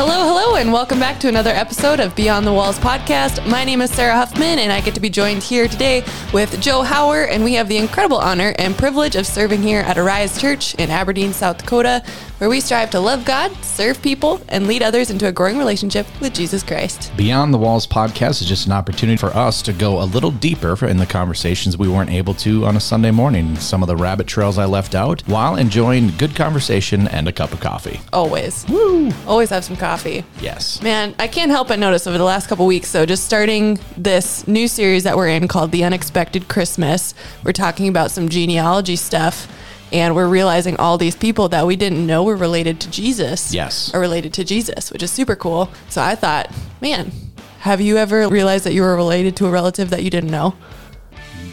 Hello, hello, and welcome back to another episode of Beyond the Walls podcast. My name is Sarah Huffman, and I get to be joined here today with Joe Hauer, and we have the incredible honor and privilege of serving here at Arise Church in Aberdeen, South Dakota, where we strive to love God, serve people, and lead others into a growing relationship with Jesus Christ. Beyond the Walls podcast is just an opportunity for us to go a little deeper in the conversations we weren't able to on a Sunday morning. Some of the rabbit trails I left out while enjoying good conversation and a cup of coffee. Always. Woo! Always have some coffee. Yes. Man, I can't help but notice over the last couple weeks, so just starting this new series that we're in called The Unexpected Christmas, we're talking about some genealogy stuff and we're realizing all these people that we didn't know were related to Jesus. Yes. Are related to Jesus, which is super cool. So I thought, man, have you ever realized that you were related to a relative that you didn't know?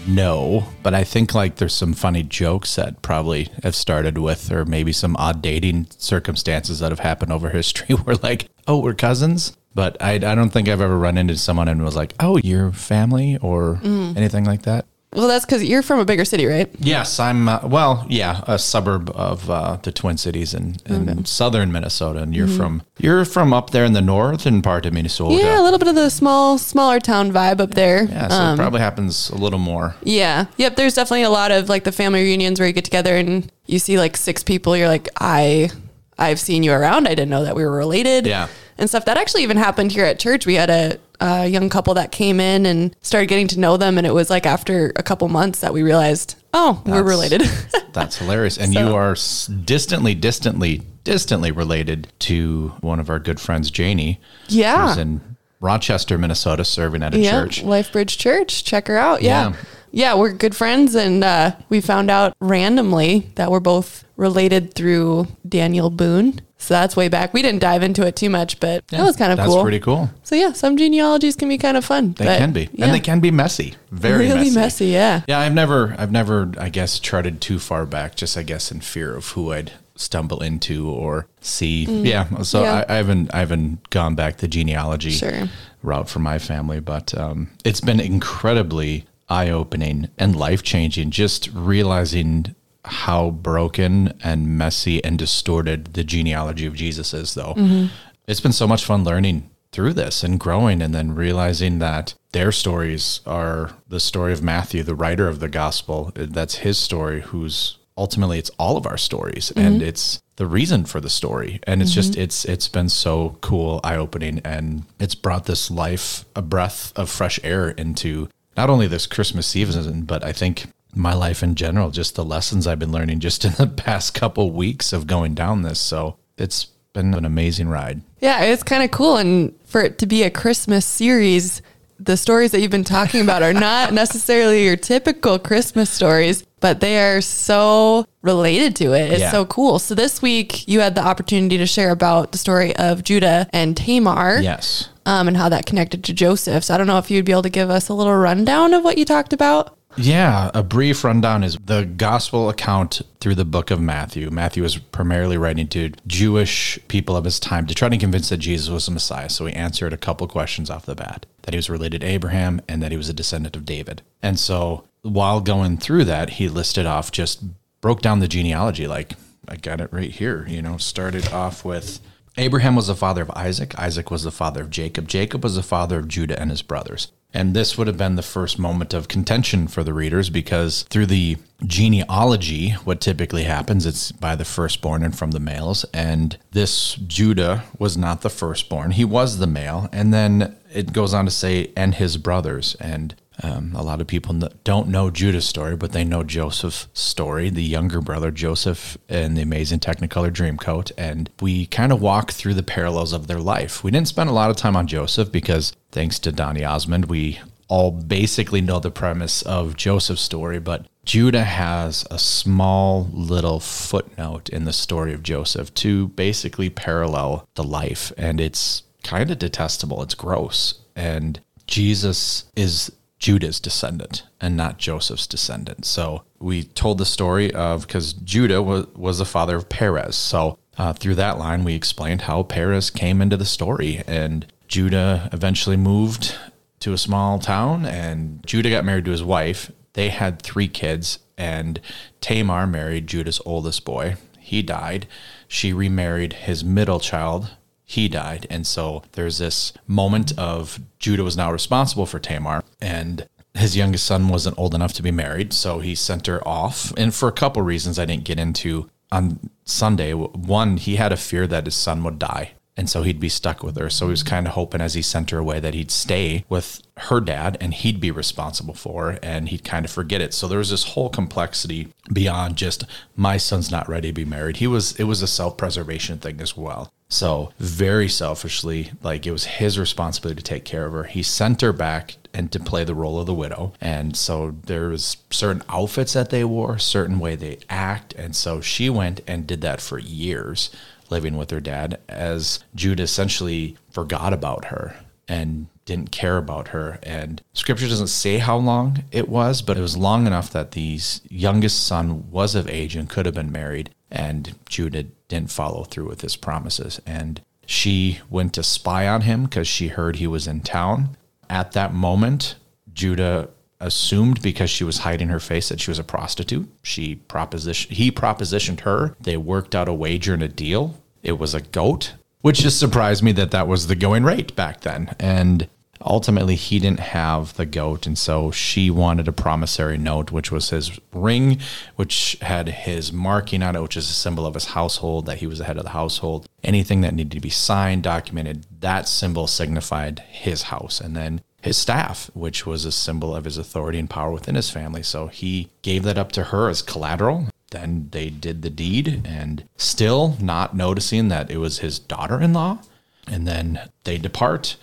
No, but I think like there's some funny jokes that probably have started with, or maybe some odd dating circumstances that have happened over history where like, oh, we're cousins. But I, I don't think I've ever run into someone and was like, oh, your family or mm. anything like that. Well, that's because you're from a bigger city, right? Yes, I'm. Uh, well, yeah, a suburb of uh, the Twin Cities in, in southern Minnesota, and you're from you're from up there in the northern part of Minnesota. Yeah, a little bit of the small, smaller town vibe up there. Yeah, so it probably happens a little more. Yeah. Yep. There's definitely a lot of like the family reunions where you get together and you see like six people. You're like, I, I've seen you around. I didn't know that we were related. Yeah. And stuff. That actually even happened here at church. We had a, a young couple that came in and started getting to know them. And it was like after a couple months that we realized, oh, we're related. That's hilarious, and So- you are distantly, distantly, distantly related to one of our good friends, Janie. Yeah. who's in Rochester, Minnesota, serving at a yeah. church. Lifebridge Church. Check her out. Yeah. Yeah. Yeah. we're good friends. And uh, we found out randomly that we're both related through Daniel Boone. So that's way back. We didn't dive into it too much, but that was kind of cool. That's pretty cool. So yeah, some genealogies can be kind of fun. They can be, yeah, and they can be messy. Very really messy. messy. Yeah. Yeah, I've never, I've never, I guess, charted too far back. Just, I guess, in fear of who I'd stumble into or see. Yeah, so Mm. Yeah. I, I haven't, I haven't gone back the genealogy Sure. route for my family, but um, it's been incredibly eye-opening and life-changing. Just realizing how broken and messy and distorted the genealogy of Jesus is, though. Mm-hmm. It's been so much fun learning through this and growing and then realizing that their stories are the story of Matthew, the writer of the gospel. That's his story, who's ultimately it's all of our stories and it's the reason for the story. And it's just it's it's been so cool, eye-opening and it's brought this life, a breath of fresh air into not only this Christmas season, but I think my life in general, just the lessons I've been learning just in the past couple weeks of going down this. So it's been an amazing ride. Yeah, it's kind of cool. And for it to be a Christmas series, the stories that you've been talking about are not necessarily your typical Christmas stories, but they are so related to it. It's Yeah. so cool. So this week you had the opportunity to share about the story of Judah and Tamar. Yes. Um, and how that connected to Joseph. So I don't know if you'd be able to give us a little rundown of what you talked about. Yeah, a brief rundown is the gospel account through the book of Matthew. Matthew was primarily writing to Jewish people of his time to try to convince that Jesus was the Messiah. So he answered a couple questions off the bat that he was related to Abraham and that he was a descendant of David. And so while going through that, he listed off just broke down the genealogy like I got it right here, you know, started off with Abraham was the father of Isaac. Isaac was the father of Jacob. Jacob was the father of Judah and his brothers. And this would have been the first moment of contention for the readers because through the genealogy, what typically happens, it's by the firstborn and from the males. And this Judah was not the firstborn, he was the male. And then it goes on to say, and his brothers. And um, a lot of people don't know Judah's story, but they know Joseph's story, the younger brother, Joseph, and the amazing Technicolor Dreamcoat. And we kind of walk through the parallels of their life. We didn't spend a lot of time on Joseph because, thanks to Donny Osmond, we all basically know the premise of Joseph's story, but Judah has a small little footnote in the story of Joseph to basically parallel the life. And it's kind of detestable. It's gross. And Jesus is Judah's descendant and not Joseph's descendant. So we told the story of because Judah was, was the father of Perez. So uh, through that line, we explained how Perez came into the story and Judah eventually moved to a small town and Judah got married to his wife. They had three kids and Tamar married Judah's oldest boy. He died. She remarried his middle child, he died. And so there's this moment of Judah was now responsible for Tamar and his youngest son wasn't old enough to be married, so he sent her off. And for a couple reasons I didn't get into on Sunday, one, he had a fear that his son would die. And so he'd be stuck with her. So he was kind of hoping as he sent her away that he'd stay with her dad and he'd be responsible for her and he'd kind of forget it. So there was this whole complexity beyond just my son's not ready to be married. He was it was a self-preservation thing as well. So very selfishly, like it was his responsibility to take care of her. He sent her back and to play the role of the widow. And so there was certain outfits that they wore, certain way they act. And so she went and did that for years living with her dad as Judah essentially forgot about her and didn't care about her. And scripture doesn't say how long it was, but it was long enough that the youngest son was of age and could have been married. And Judah didn't follow through with his promises. And she went to spy on him because she heard he was in town. At that moment, Judah assumed because she was hiding her face that she was a prostitute. She proposition he propositioned her. They worked out a wager and a deal. It was a goat, which just surprised me that that was the going rate back then. And ultimately he didn't have the goat and so she wanted a promissory note which was his ring which had his marking on it which is a symbol of his household that he was the head of the household anything that needed to be signed documented that symbol signified his house and then his staff, which was a symbol of his authority and power within his family. So he gave that up to her as collateral. Then they did the deed and still not noticing that it was his daughter in law. And then they depart.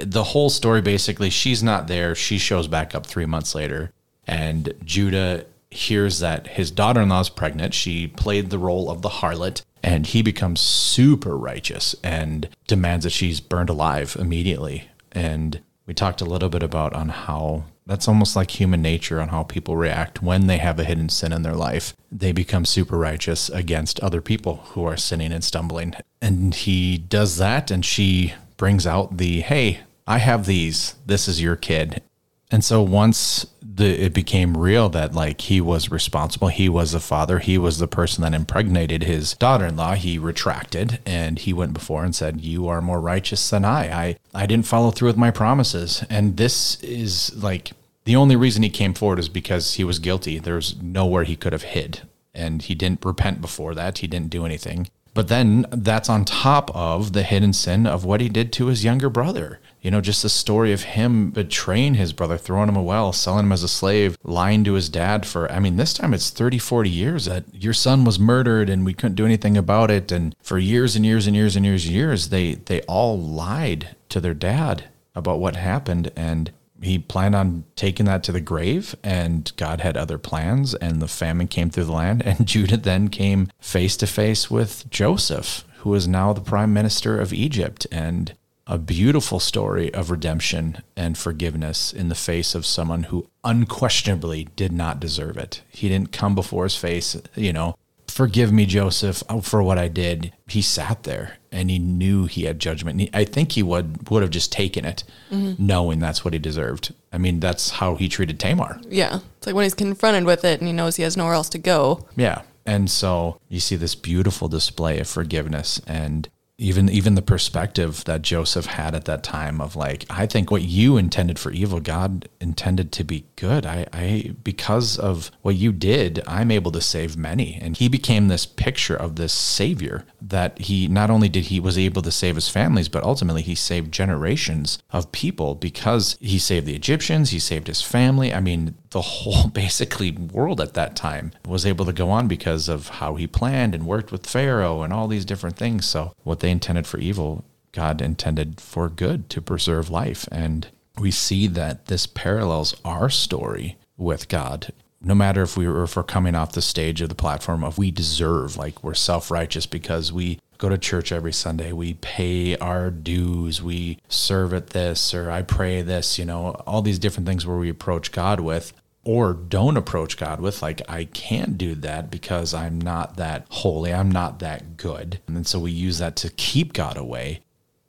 The whole story basically, she's not there. She shows back up three months later. And Judah hears that his daughter in law is pregnant. She played the role of the harlot. And he becomes super righteous and demands that she's burned alive immediately. And we talked a little bit about on how that's almost like human nature on how people react when they have a hidden sin in their life. They become super righteous against other people who are sinning and stumbling. And he does that, and she brings out the, hey, I have these. This is your kid. And so once the it became real that like he was responsible, he was the father, he was the person that impregnated his daughter-in-law, he retracted and he went before and said, "You are more righteous than I. I I didn't follow through with my promises." And this is like the only reason he came forward is because he was guilty. There's nowhere he could have hid. And he didn't repent before that. He didn't do anything. But then that's on top of the hidden sin of what he did to his younger brother you know, just the story of him betraying his brother, throwing him a well, selling him as a slave, lying to his dad for, I mean, this time it's 30, 40 years that your son was murdered and we couldn't do anything about it. And for years and years and years and years and years, they, they all lied to their dad about what happened. And he planned on taking that to the grave and God had other plans and the famine came through the land and Judah then came face to face with Joseph who is now the prime minister of Egypt and a beautiful story of redemption and forgiveness in the face of someone who unquestionably did not deserve it. He didn't come before his face, you know, forgive me, Joseph, for what I did. He sat there and he knew he had judgment. He, I think he would would have just taken it, mm-hmm. knowing that's what he deserved. I mean, that's how he treated Tamar. Yeah, it's like when he's confronted with it and he knows he has nowhere else to go. Yeah, and so you see this beautiful display of forgiveness and even even the perspective that Joseph had at that time of like I think what you intended for evil God intended to be good. I, I because of what you did I'm able to save many. And he became this picture of this savior that he not only did he was able to save his families but ultimately he saved generations of people because he saved the Egyptians he saved his family. I mean the whole basically world at that time was able to go on because of how he planned and worked with Pharaoh and all these different things. So what they intended for evil, God intended for good to preserve life. And we see that this parallels our story with God. No matter if we were if we're coming off the stage of the platform of we deserve, like we're self righteous because we go to church every Sunday, we pay our dues, we serve at this, or I pray this, you know, all these different things where we approach God with or don't approach God with, like, I can't do that because I'm not that holy, I'm not that good. And so we use that to keep God away.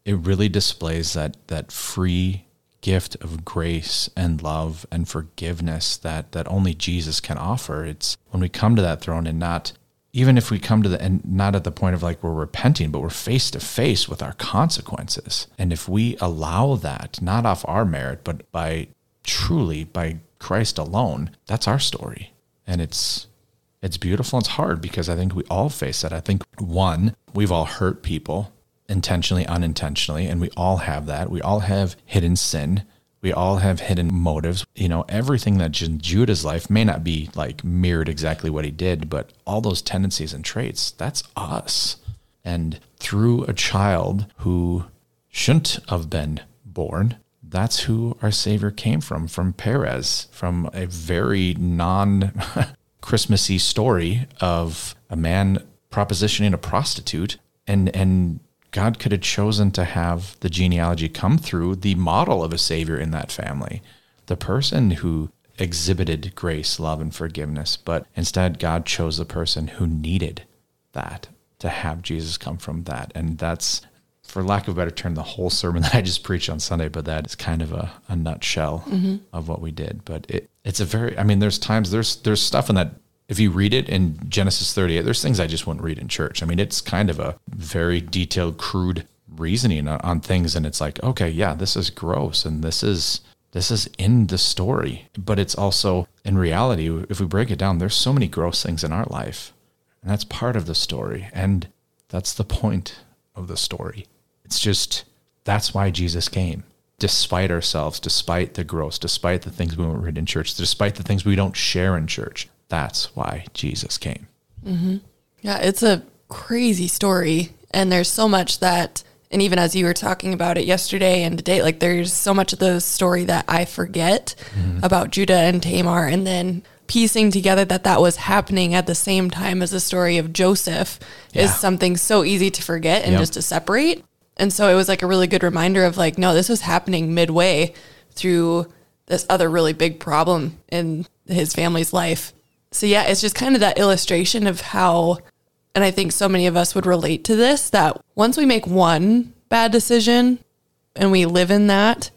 It really displays that that free gift of grace and love and forgiveness that that only Jesus can offer. It's when we come to that throne and not even if we come to the and not at the point of like we're repenting, but we're face to face with our consequences. And if we allow that, not off our merit, but by truly by Christ alone, that's our story. And it's it's beautiful. It's hard because I think we all face that. I think one, we've all hurt people intentionally, unintentionally, and we all have that. We all have hidden sin. We all have hidden motives. You know, everything that's in Judah's life may not be like mirrored exactly what he did, but all those tendencies and traits, that's us. And through a child who shouldn't have been born, that's who our Savior came from, from Perez, from a very non Christmassy story of a man propositioning a prostitute and and God could have chosen to have the genealogy come through the model of a savior in that family, the person who exhibited grace, love, and forgiveness. But instead, God chose the person who needed that to have Jesus come from that. And that's, for lack of a better term, the whole sermon that I just preached on Sunday, but that is kind of a, a nutshell mm-hmm. of what we did. But it, it's a very, I mean, there's times, there's, there's stuff in that if you read it in Genesis 38, there's things I just wouldn't read in church. I mean, it's kind of a very detailed, crude reasoning on, on, things, and it's like, okay, yeah, this is gross, and this is this is in the story, but it's also in reality. If we break it down, there's so many gross things in our life, and that's part of the story, and that's the point of the story. It's just that's why Jesus came despite ourselves, despite the gross, despite the things we won't read in church, despite the things we don't share in church. That's why Jesus came. Mm-hmm. Yeah, it's a crazy story. And there's so much that, and even as you were talking about it yesterday and today, like there's so much of the story that I forget mm-hmm. about Judah and Tamar. And then piecing together that that was happening at the same time as the story of Joseph yeah. is something so easy to forget and yep. just to separate. And so it was like a really good reminder of like, no, this was happening midway through this other really big problem in his family's life. So yeah, it's just kind of that illustration of how, and I think so many of us would relate to this that once we make one bad decision and we live in that,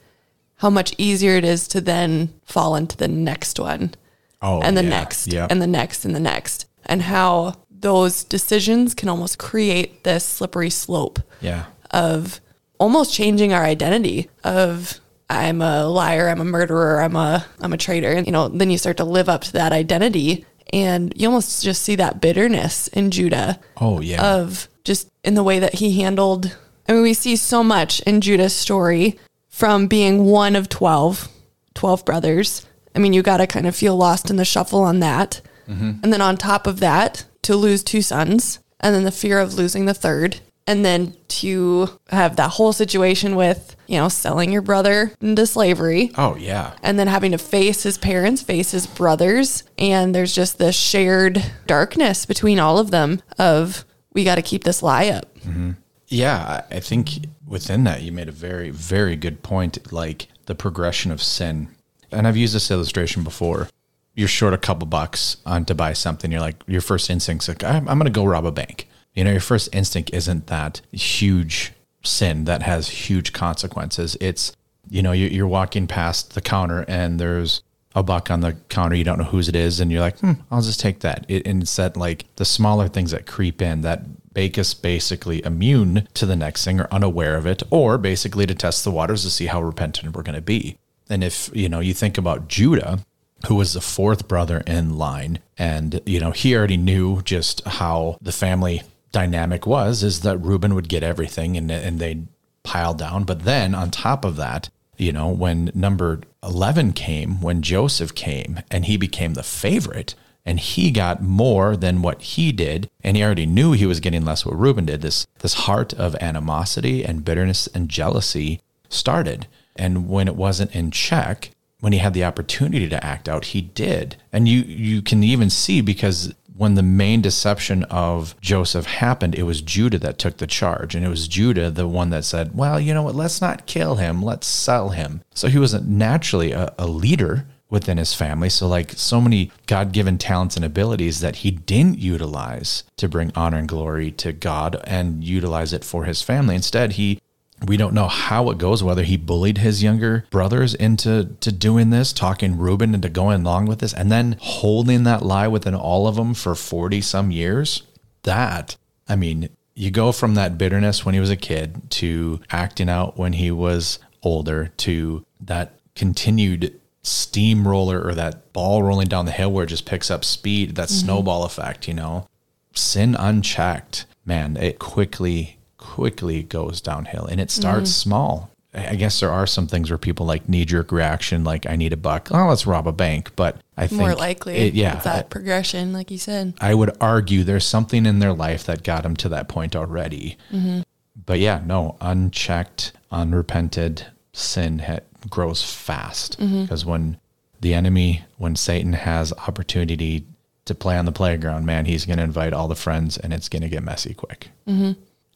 how much easier it is to then fall into the next one. Oh, and the yeah, next, yep. and the next, and the next, and how those decisions can almost create this slippery slope. Yeah. Of almost changing our identity of I'm a liar, I'm a murderer, I'm a I'm a traitor. And you know, then you start to live up to that identity and you almost just see that bitterness in Judah. Oh yeah. Of just in the way that he handled I mean we see so much in Judah's story from being one of 12, 12 brothers. I mean, you got to kind of feel lost in the shuffle on that. Mm-hmm. And then on top of that, to lose two sons and then the fear of losing the third and then to have that whole situation with you know selling your brother into slavery. Oh yeah. And then having to face his parents face his brothers. And there's just this shared darkness between all of them of we got to keep this lie up. Mm-hmm. yeah i think within that you made a very very good point like the progression of sin. And i've used this illustration before. You're short a couple bucks on to buy something. You're like your first instinct's like i'm, I'm going to go rob a bank you know, your first instinct isn't that huge sin that has huge consequences. It's, you know, you're walking past the counter and there's a buck on the counter. You don't know whose it is. And you're like, hmm, I'll just take that. It, and it's that like the smaller things that creep in that make us basically immune to the next thing or unaware of it, or basically to test the waters to see how repentant we're going to be. And if, you know, you think about Judah, who was the fourth brother in line, and, you know, he already knew just how the family dynamic was is that Reuben would get everything and and they'd pile down. But then on top of that, you know, when number 11 came, when Joseph came and he became the favorite and he got more than what he did and he already knew he was getting less what Reuben did, this this heart of animosity and bitterness and jealousy started. And when it wasn't in check, when he had the opportunity to act out, he did. And you you can even see because when the main deception of Joseph happened, it was Judah that took the charge. And it was Judah, the one that said, well, you know what, let's not kill him, let's sell him. So he was naturally a, a leader within his family. So, like so many God given talents and abilities that he didn't utilize to bring honor and glory to God and utilize it for his family. Instead, he we don't know how it goes, whether he bullied his younger brothers into to doing this, talking Reuben into going along with this, and then holding that lie within all of them for 40 some years. that, I mean, you go from that bitterness when he was a kid to acting out when he was older to that continued steamroller or that ball rolling down the hill where it just picks up speed, that mm-hmm. snowball effect, you know. Sin unchecked, man, it quickly, quickly goes downhill and it mm-hmm. starts small. I I guess there are some things where people like knee jerk reaction, like I need a buck. Oh, let's rob a bank. But I think More likely. it- yeah, that progression, like you said. I would argue there's something in their life that got them to that point already. Mm-hmm. But yeah, no, unchecked, unrepented sin ha- grows fast mm-hmm. because when the enemy, when Satan has opportunity to play on the playground, man, he's going to invite all the friends and it's going to get messy quick.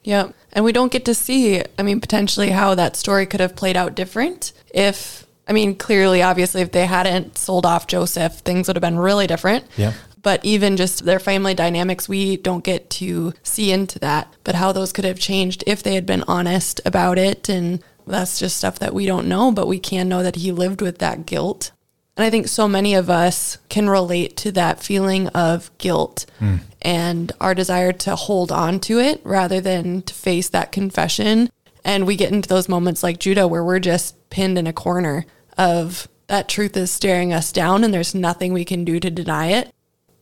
Yep. And we don't get to see, I mean, potentially how that story could have played out different if, I mean, clearly, obviously, if they hadn't sold off Joseph, things would have been really different. Yep. But even just their family dynamics, we don't get to see into that. But how those could have changed if they had been honest about it. And that's just stuff that we don't know, but we can know that he lived with that guilt. And I think so many of us can relate to that feeling of guilt and our desire to hold on to it rather than to face that confession. And we get into those moments like Judah where we're just pinned in a corner of that truth is staring us down and there's nothing we can do to deny it.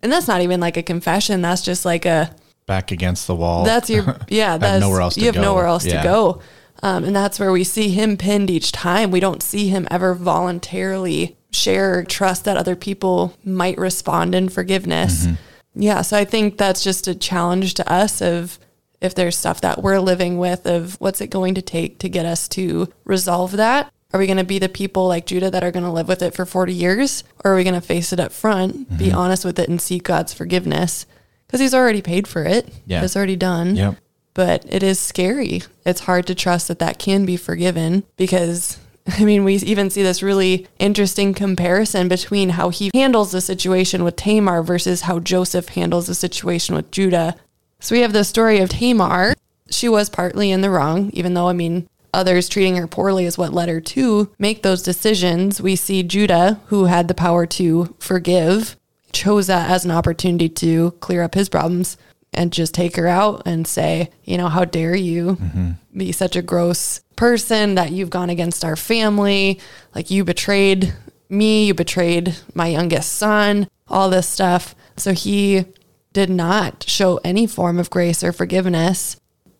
And that's not even like a confession. That's just like a Back against the wall. that's your yeah. That's nowhere else you have go. nowhere else Yeah. to go, um, and that's where we see him pinned each time. We don't see him ever voluntarily share trust that other people might respond in forgiveness. Mm-hmm. Yeah, so I think that's just a challenge to us of if there's stuff that we're living with of what's it going to take to get us to resolve that. Are we going to be the people like Judah that are going to live with it for 40 years? Or are we going to face it up front, Mm-hmm. be honest with it, and seek God's forgiveness? Because he's already paid for it. Yeah. It's already done. Yep. But it is scary. It's hard to trust that that can be forgiven because, I mean, we even see this really interesting comparison between how he handles the situation with Tamar versus how Joseph handles the situation with Judah. So we have the story of Tamar. She was partly in the wrong, even though, I mean, others treating her poorly is what led her to make those decisions. We see Judah, who had the power to forgive, chose that as an opportunity to clear up his problems and just take her out and say, you know, how dare you mm-hmm. be such a gross person that you've gone against our family? Like you betrayed me, you betrayed my youngest son, all this stuff. So he did not show any form of grace or forgiveness.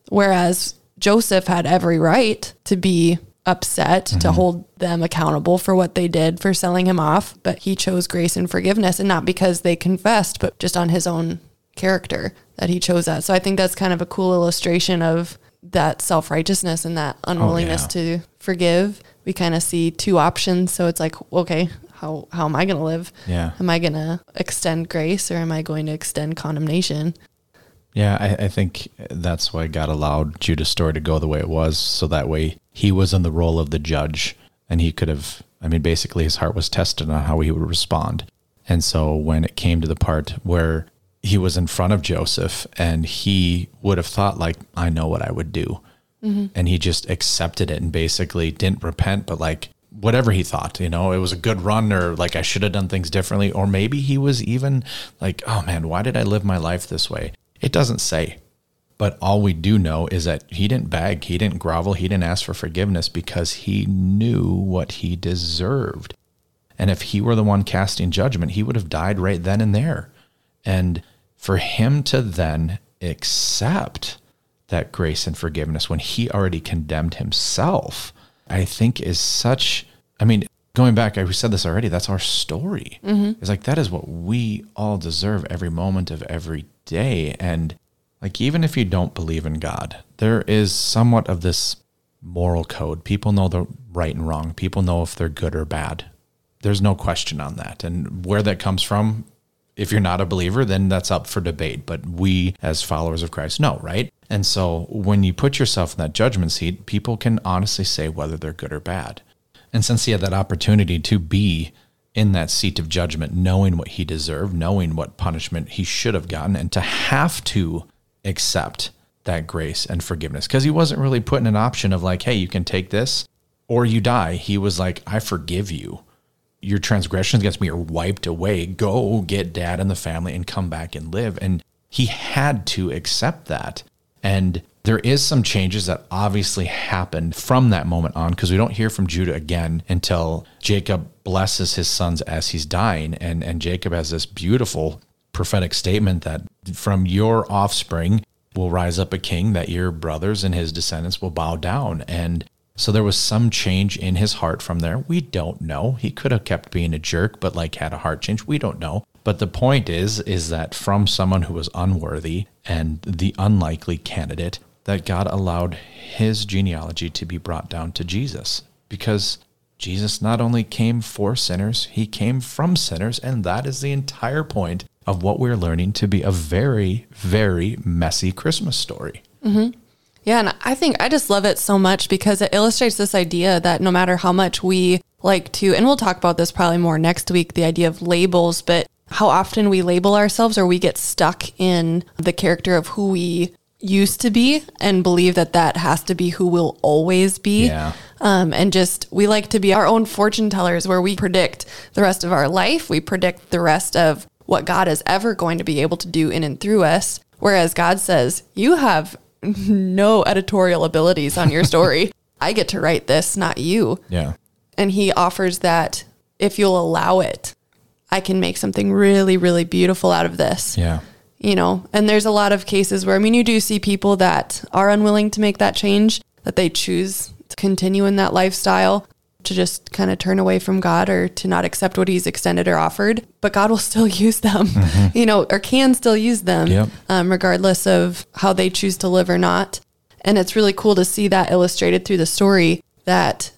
Whereas Joseph had every right to be upset, to mm-hmm. hold them accountable for what they did for selling him off, but he chose grace and forgiveness, and not because they confessed, but just on his own character that he chose that. So I think that's kind of a cool illustration of that self righteousness and that oh, unwillingness to forgive. We kind of see two options. So it's like, okay, how, how am I going to live? Yeah. Am I going to extend grace or am I going to extend condemnation? Yeah, I, I think that's why God allowed Judah's story to go the way it was, so that way he was in the role of the judge, and he could have. I mean, basically, his heart was tested on how he would respond, and so when it came to the part where he was in front of Joseph, and he would have thought like, "I know what I would do," mm-hmm. and he just accepted it and basically didn't repent, but like whatever he thought, you know, it was a good run or like I should have done things differently. Or maybe he was even like, oh man, why did I live my life this way? It doesn't say. But all we do know is that he didn't beg, he didn't grovel, he didn't ask for forgiveness because he knew what he deserved. And if he were the one casting judgment, he would have died right then and there. And for him to then accept that grace and forgiveness when he already condemned himself, I think is such, I mean, going back, I said this already, that's our story. Mm-hmm. It's like that is what we all deserve every moment of every day. And like, even if you don't believe in God, there is somewhat of this moral code. People know the right and wrong, people know if they're good or bad. There's no question on that. And where that comes from, if you're not a believer, then that's up for debate. But we, as followers of Christ, know, right? And so when you put yourself in that judgment seat, people can honestly say whether they're good or bad. And since he had that opportunity to be in that seat of judgment, knowing what he deserved, knowing what punishment he should have gotten, and to have to accept that grace and forgiveness, because he wasn't really putting an option of like, hey, you can take this or you die. He was like, I forgive you your transgressions against me are wiped away. Go get dad and the family and come back and live. And he had to accept that. And there is some changes that obviously happened from that moment on because we don't hear from Judah again until Jacob blesses his sons as he's dying. And, and Jacob has this beautiful prophetic statement that from your offspring will rise up a king that your brothers and his descendants will bow down. And so there was some change in his heart from there. We don't know. He could have kept being a jerk, but like had a heart change. We don't know. But the point is, is that from someone who was unworthy and the unlikely candidate, that God allowed his genealogy to be brought down to Jesus because Jesus not only came for sinners, he came from sinners. And that is the entire point of what we're learning to be a very, very messy Christmas story. Mm-hmm. Yeah. And I think I just love it so much because it illustrates this idea that no matter how much we like to, and we'll talk about this probably more next week, the idea of labels, but how often we label ourselves or we get stuck in the character of who we used to be and believe that that has to be who we'll always be. Yeah. Um, and just we like to be our own fortune tellers where we predict the rest of our life, we predict the rest of what God is ever going to be able to do in and through us. Whereas God says, You have no editorial abilities on your story. I get to write this, not you. Yeah. And He offers that if you'll allow it, I can make something really, really beautiful out of this. Yeah you know, and there's a lot of cases where, I mean, you do see people that are unwilling to make that change, that they choose to continue in that lifestyle, to just kind of turn away from God or to not accept what He's extended or offered. But God will still use them, mm-hmm. you know, or can still use them, yep. um, regardless of how they choose to live or not. And it's really cool to see that illustrated through the story that,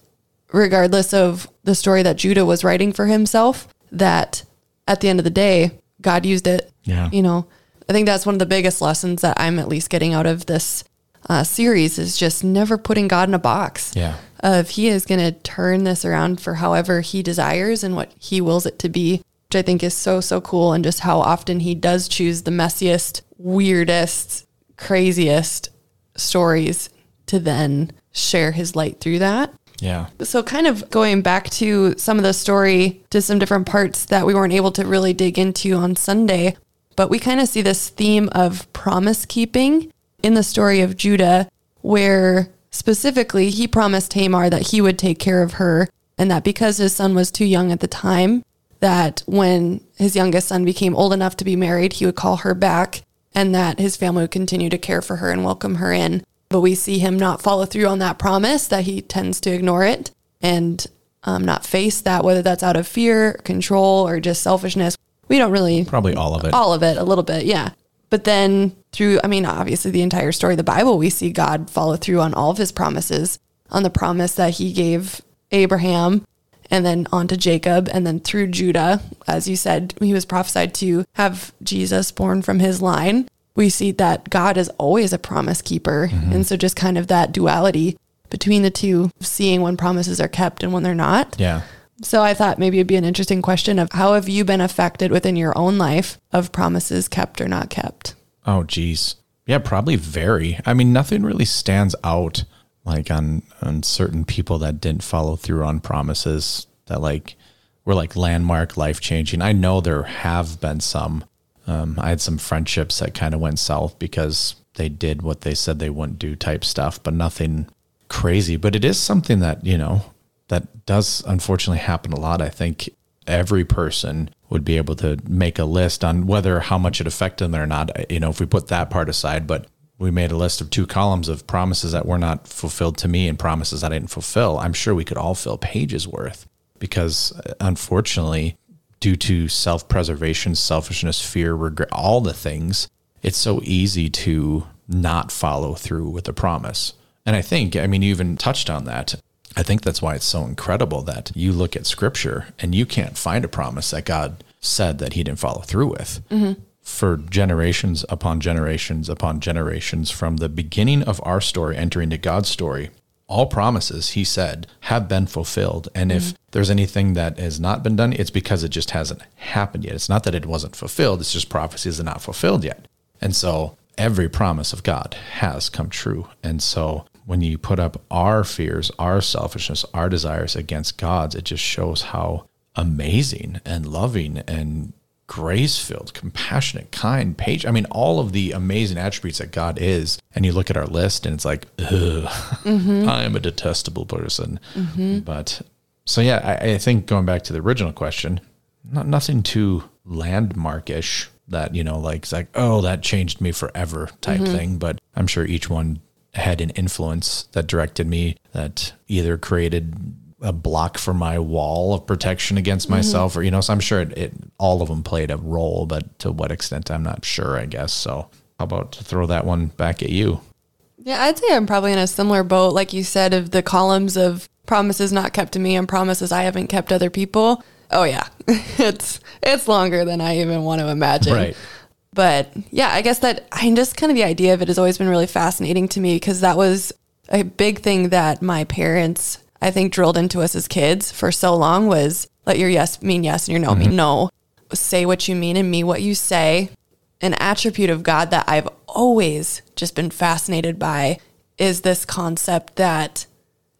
regardless of the story that Judah was writing for himself, that at the end of the day, God used it. Yeah. You know, I think that's one of the biggest lessons that I'm at least getting out of this uh, series is just never putting God in a box. Yeah. Of he is going to turn this around for however he desires and what he wills it to be, which I think is so, so cool. And just how often he does choose the messiest, weirdest, craziest stories to then share his light through that. Yeah. So, kind of going back to some of the story to some different parts that we weren't able to really dig into on Sunday, but we kind of see this theme of promise keeping in the story of Judah, where specifically he promised Tamar that he would take care of her and that because his son was too young at the time, that when his youngest son became old enough to be married, he would call her back and that his family would continue to care for her and welcome her in. But we see him not follow through on that promise, that he tends to ignore it and um, not face that, whether that's out of fear, control, or just selfishness. We don't really probably all of it. All of it, a little bit, yeah. But then through, I mean, obviously the entire story of the Bible, we see God follow through on all of his promises, on the promise that he gave Abraham and then on to Jacob and then through Judah, as you said, he was prophesied to have Jesus born from his line. We see that God is always a promise keeper. Mm-hmm. And so just kind of that duality between the two, seeing when promises are kept and when they're not. Yeah. So I thought maybe it'd be an interesting question of how have you been affected within your own life of promises kept or not kept? Oh, geez. Yeah, probably very. I mean, nothing really stands out like on on certain people that didn't follow through on promises that like were like landmark life changing. I know there have been some. Um, I had some friendships that kind of went south because they did what they said they wouldn't do type stuff, but nothing crazy. But it is something that you know that does unfortunately happen a lot. I think every person would be able to make a list on whether how much it affected them or not. You know, if we put that part aside, but we made a list of two columns of promises that were not fulfilled to me and promises I didn't fulfill. I'm sure we could all fill pages worth because uh, unfortunately, due to self preservation, selfishness, fear, regret, all the things, it's so easy to not follow through with a promise. And I think, I mean, you even touched on that. I think that's why it's so incredible that you look at scripture and you can't find a promise that God said that he didn't follow through with. Mm-hmm. For generations upon generations upon generations, from the beginning of our story entering to God's story, all promises he said have been fulfilled. And mm-hmm. if there's anything that has not been done, it's because it just hasn't happened yet. It's not that it wasn't fulfilled, it's just prophecies are not fulfilled yet. And so every promise of God has come true. And so when you put up our fears, our selfishness, our desires against God's, it just shows how amazing and loving and grace filled, compassionate, kind, patient. I mean, all of the amazing attributes that God is. And you look at our list and it's like, mm-hmm. I am a detestable person. Mm-hmm. But so, yeah, I, I, think going back to the original question, not nothing too landmarkish that, you know, like, it's like, oh, that changed me forever type mm-hmm. thing. But I'm sure each one had an influence that directed me that either created a block for my wall of protection against mm-hmm. myself or you know so i'm sure it, it, all of them played a role but to what extent i'm not sure i guess. So how about to throw that one back at you? Yeah i'd say i'm probably in a similar boat like you said of the columns of promises not kept to me and promises i haven't kept other people. Oh yeah. It's it's longer than i even want to imagine. Right but yeah i guess that i just kind of the idea of it has always been really fascinating to me because that was a big thing that my parents I think drilled into us as kids for so long was let your yes mean yes and your no mm-hmm. mean no. Say what you mean and mean what you say. An attribute of God that I've always just been fascinated by is this concept that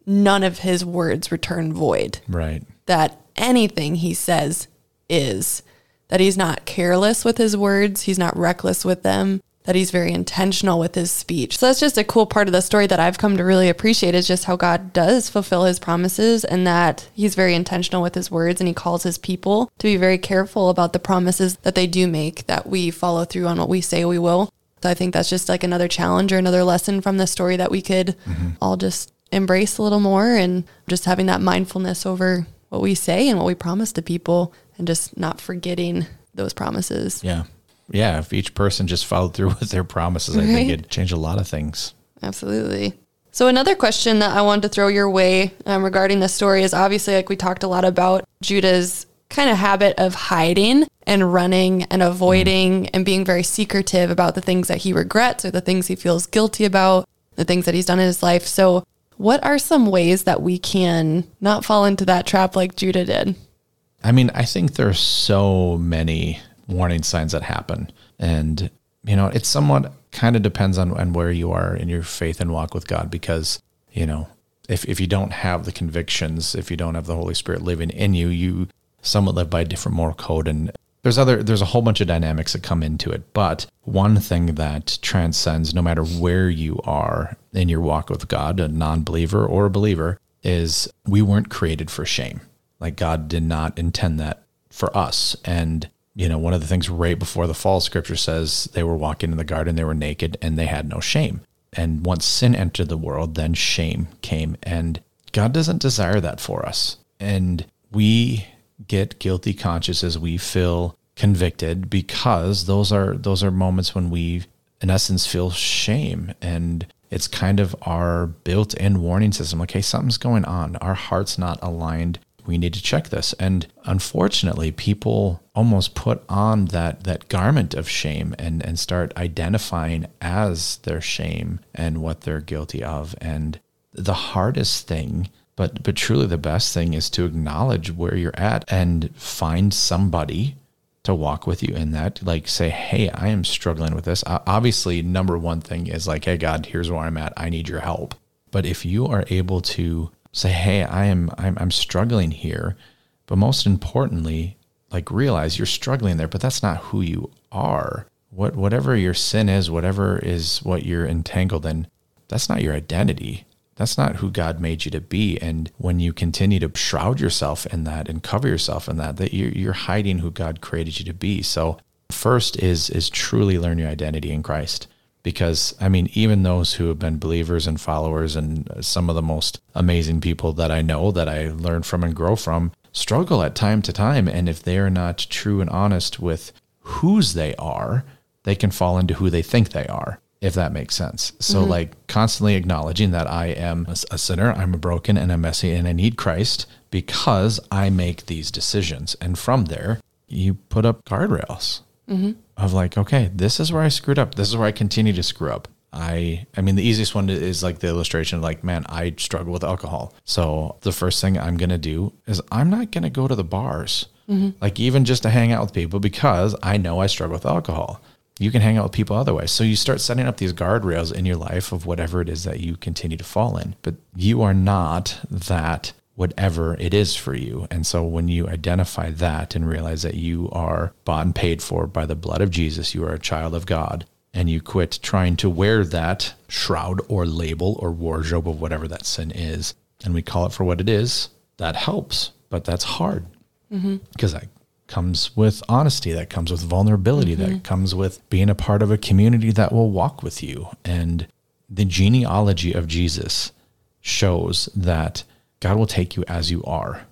none of his words return void. Right. That anything he says is, that he's not careless with his words, he's not reckless with them, that he's very intentional with his speech. So that's just a cool part of the story that I've come to really appreciate is just how God does fulfill his promises and that he's very intentional with his words and he calls his people to be very careful about the promises that they do make, that we follow through on what we say we will. So I think that's just like another challenge or another lesson from the story that we could mm-hmm. all just embrace a little more and just having that mindfulness over what we say and what we promise to people and just not forgetting those promises. Yeah yeah, if each person just followed through with their promises, I think it'd change a lot of things. Absolutely. So another question that I wanted to throw your way um, regarding the story is obviously like we talked a lot about Judah's kind of habit of hiding and running and avoiding mm. and being very secretive about the things that he regrets or the things he feels guilty about, the things that he's done in his life. So what are some ways that we can not fall into that trap like Judah did? I mean, I think there's so many warning signs that happen. And, you know, it's somewhat kind of depends on, on where you are in your faith and walk with God because, you know, if, if you don't have the convictions, if you don't have the Holy Spirit living in you, you somewhat live by a different moral code. And there's other, there's a whole bunch of dynamics that come into it. But one thing that transcends no matter where you are in your walk with God, a non believer or a believer, is we weren't created for shame. Like God did not intend that for us. And you know, one of the things right before the fall, scripture says they were walking in the garden, they were naked, and they had no shame. And once sin entered the world, then shame came. And God doesn't desire that for us. And we get guilty consciences, we feel convicted because those are those are moments when we in essence feel shame and it's kind of our built-in warning system like hey something's going on our heart's not aligned we need to check this. And unfortunately, people almost put on that that garment of shame and and start identifying as their shame and what they're guilty of. And the hardest thing, but but truly the best thing is to acknowledge where you're at and find somebody to walk with you in that like say hey i am struggling with this obviously number one thing is like hey god here's where i'm at i need your help but if you are able to say, hey, I am I'm, I'm struggling here, but most importantly, like realize you're struggling there, but that's not who you are. What whatever your sin is, whatever is what you're entangled in, that's not your identity. That's not who God made you to be. And when you continue to shroud yourself in that and cover yourself in that, that you're, you're hiding who God created you to be. So first is is truly learn your identity in Christ because I mean, even those who have been believers and followers and some of the most amazing people that I know that I learn from and grow from struggle at time to time. And if they are not true and honest with whose they are, they can fall into who they think they are, if that makes sense. So, mm-hmm. like, constantly acknowledging that I am a sinner, I'm a broken and I'm messy, and I need Christ because I make these decisions. And from there, you put up guardrails. Mm-hmm of like, okay, this is where I screwed up. This is where I continue to screw up. I I mean the easiest one is like the illustration of like man I struggle with alcohol. So the first thing I'm going to do is I'm not going to go to the bars. Mm-hmm. Like even just to hang out with people because I know I struggle with alcohol. You can hang out with people otherwise. So you start setting up these guardrails in your life of whatever it is that you continue to fall in. But you are not that whatever it is for you. And so when you identify that and realize that you are bought and paid for by the blood of Jesus, you are a child of God, and you quit trying to wear that shroud or label or wardrobe of whatever that sin is, and we call it for what it is, that helps. But that's hard mm-hmm. because that comes with honesty, that comes with vulnerability, that mm-hmm. comes with being a part of a community that will walk with you. And the genealogy of Jesus shows that God will take you as you are.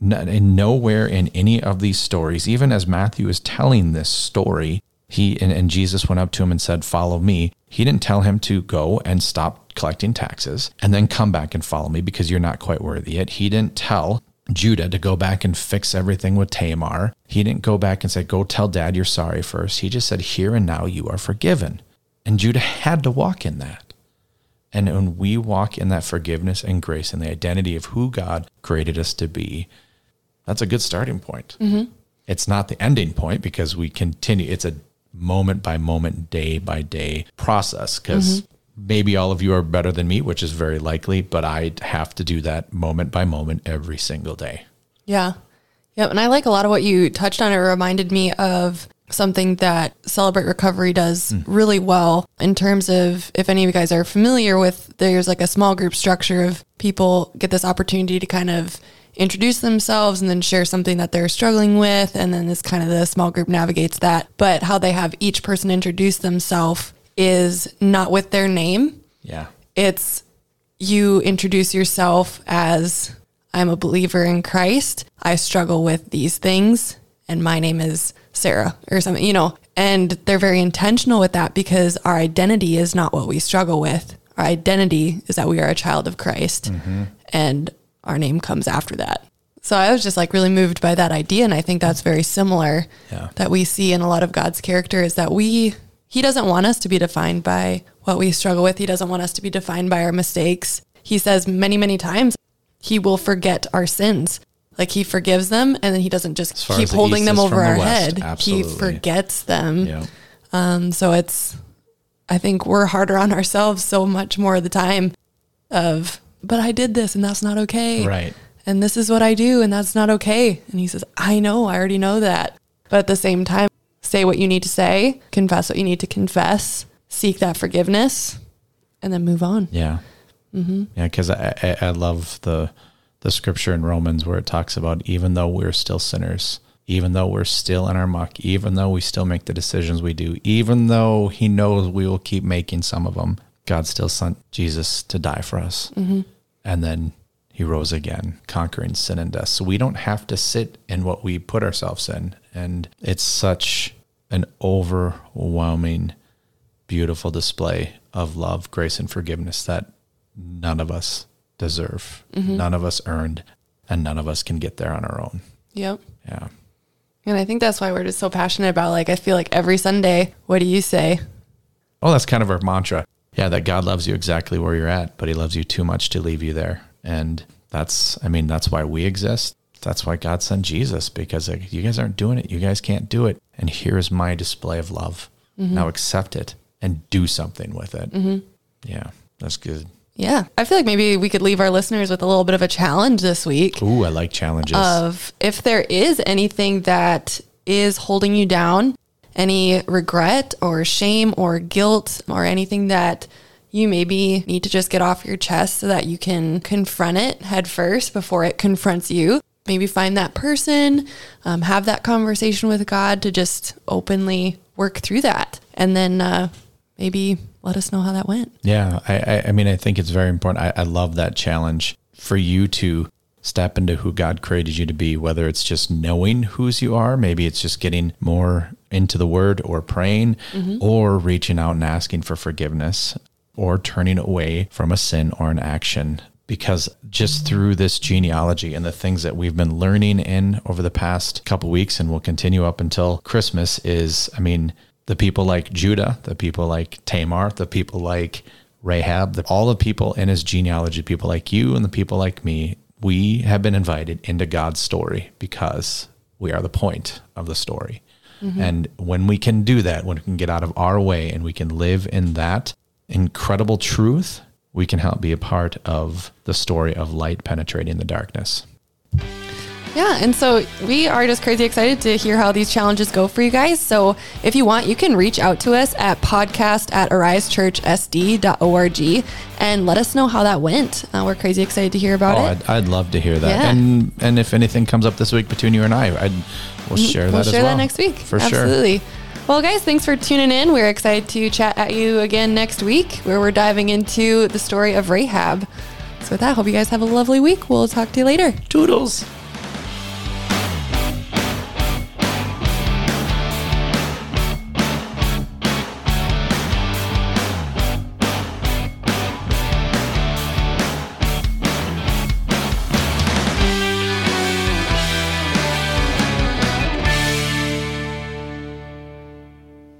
And nowhere in any of these stories, even as Matthew is telling this story, he and, and Jesus went up to him and said, Follow me. He didn't tell him to go and stop collecting taxes and then come back and follow me because you're not quite worthy yet. He didn't tell Judah to go back and fix everything with Tamar. He didn't go back and say, Go tell dad you're sorry first. He just said, Here and now you are forgiven. And Judah had to walk in that. And when we walk in that forgiveness and grace and the identity of who God created us to be, that's a good starting point. Mm-hmm. It's not the ending point because we continue, it's a moment by moment, day by day process. Because mm-hmm. maybe all of you are better than me, which is very likely, but I have to do that moment by moment every single day. Yeah. Yep. And I like a lot of what you touched on. It reminded me of something that Celebrate Recovery does hmm. really well in terms of if any of you guys are familiar with, there's like a small group structure of people get this opportunity to kind of introduce themselves and then share something that they're struggling with. And then this kind of the small group navigates that. But how they have each person introduce themselves is not with their name. Yeah. It's you introduce yourself as I'm a believer in Christ. I struggle with these things, and my name is Sarah or something, you know. And they're very intentional with that because our identity is not what we struggle with. Our identity is that we are a child of Christ, mm-hmm. and our name comes after that. So I was just like really moved by that idea, and I think that's very similar Yeah. that we see in a lot of God's character is that we he doesn't want us to be defined by what we struggle with. He doesn't want us to be defined by our mistakes. He says many, many times he will forget our sins. Like he forgives them and then he doesn't just keep holding them over from the our head. absolutely. He forgets them. Yeah. Um, so it's, I think we're harder on ourselves so much more of the time of, but I did this and that's not okay. Right. And this is what I do and that's not okay. And he says, I know, I already know that. But at the same time, say what you need to say, confess what you need to confess, seek that forgiveness, and then move on. Yeah. Mm-hmm. Yeah, because I, I I love the the scripture in Romans where it talks about even though we're still sinners, even though we're still in our muck, even though we still make the decisions we do, even though He knows we will keep making some of them, God still sent Jesus to die for us, mm-hmm. and then He rose again, conquering sin and death. So we don't have to sit in what we put ourselves in, and it's such an overwhelming beautiful display of love, grace, and forgiveness that none of us deserve, mm-hmm. none of us earned, and none of us can get there on our own. Yep. Yeah. And I think that's why we're just so passionate about like I feel like every Sunday, what do you say? Oh, that's kind of our mantra. Yeah, that God loves you exactly where you're at, but He loves you too much to leave you there. And that's, I mean, that's why we exist. That's why God sent Jesus because like, you guys aren't doing it. You guys can't do it. And here's my display of love. Mm-hmm. Now accept it and do something with it. Mm-hmm. Yeah, that's good. Yeah. I feel like maybe we could leave our listeners with a little bit of a challenge this week. Ooh, I like challenges. of if there is anything that is holding you down, any regret or shame or guilt or anything that you maybe need to just get off your chest so that you can confront it head first before it confronts you. Maybe find that person, um, have that conversation with God to just openly work through that. And then uh, maybe let us know how that went. Yeah, I, I, I mean, I think it's very important. I, I love that challenge for you to step into who God created you to be, whether it's just knowing whose you are, maybe it's just getting more into the word or praying mm-hmm. or reaching out and asking for forgiveness or turning away from a sin or an action. Because just mm-hmm. through this genealogy and the things that we've been learning in over the past couple weeks and will continue up until Christmas is, I mean, the people like Judah, the people like Tamar, the people like Rahab, the, all the people in his genealogy, people like you and the people like me, we have been invited into God's story because we are the point of the story. Mm-hmm. And when we can do that, when we can get out of our way and we can live in that incredible truth, we can help be a part of the story of light penetrating the darkness. Yeah, and so we are just crazy excited to hear how these challenges go for you guys. So if you want, you can reach out to us at podcast at arisechurchsd.org and let us know how that went. Uh, we're crazy excited to hear about oh, it. I'd, I'd love to hear that. Yeah. And and if anything comes up this week between you and I, I'd we'll share that we'll as share well. that next week. For sure. Absolutely. Well, guys, thanks for tuning in. We're excited to chat at you again next week where we're diving into the story of Rahab. So with that, hope you guys have a lovely week. We'll talk to you later. Toodles.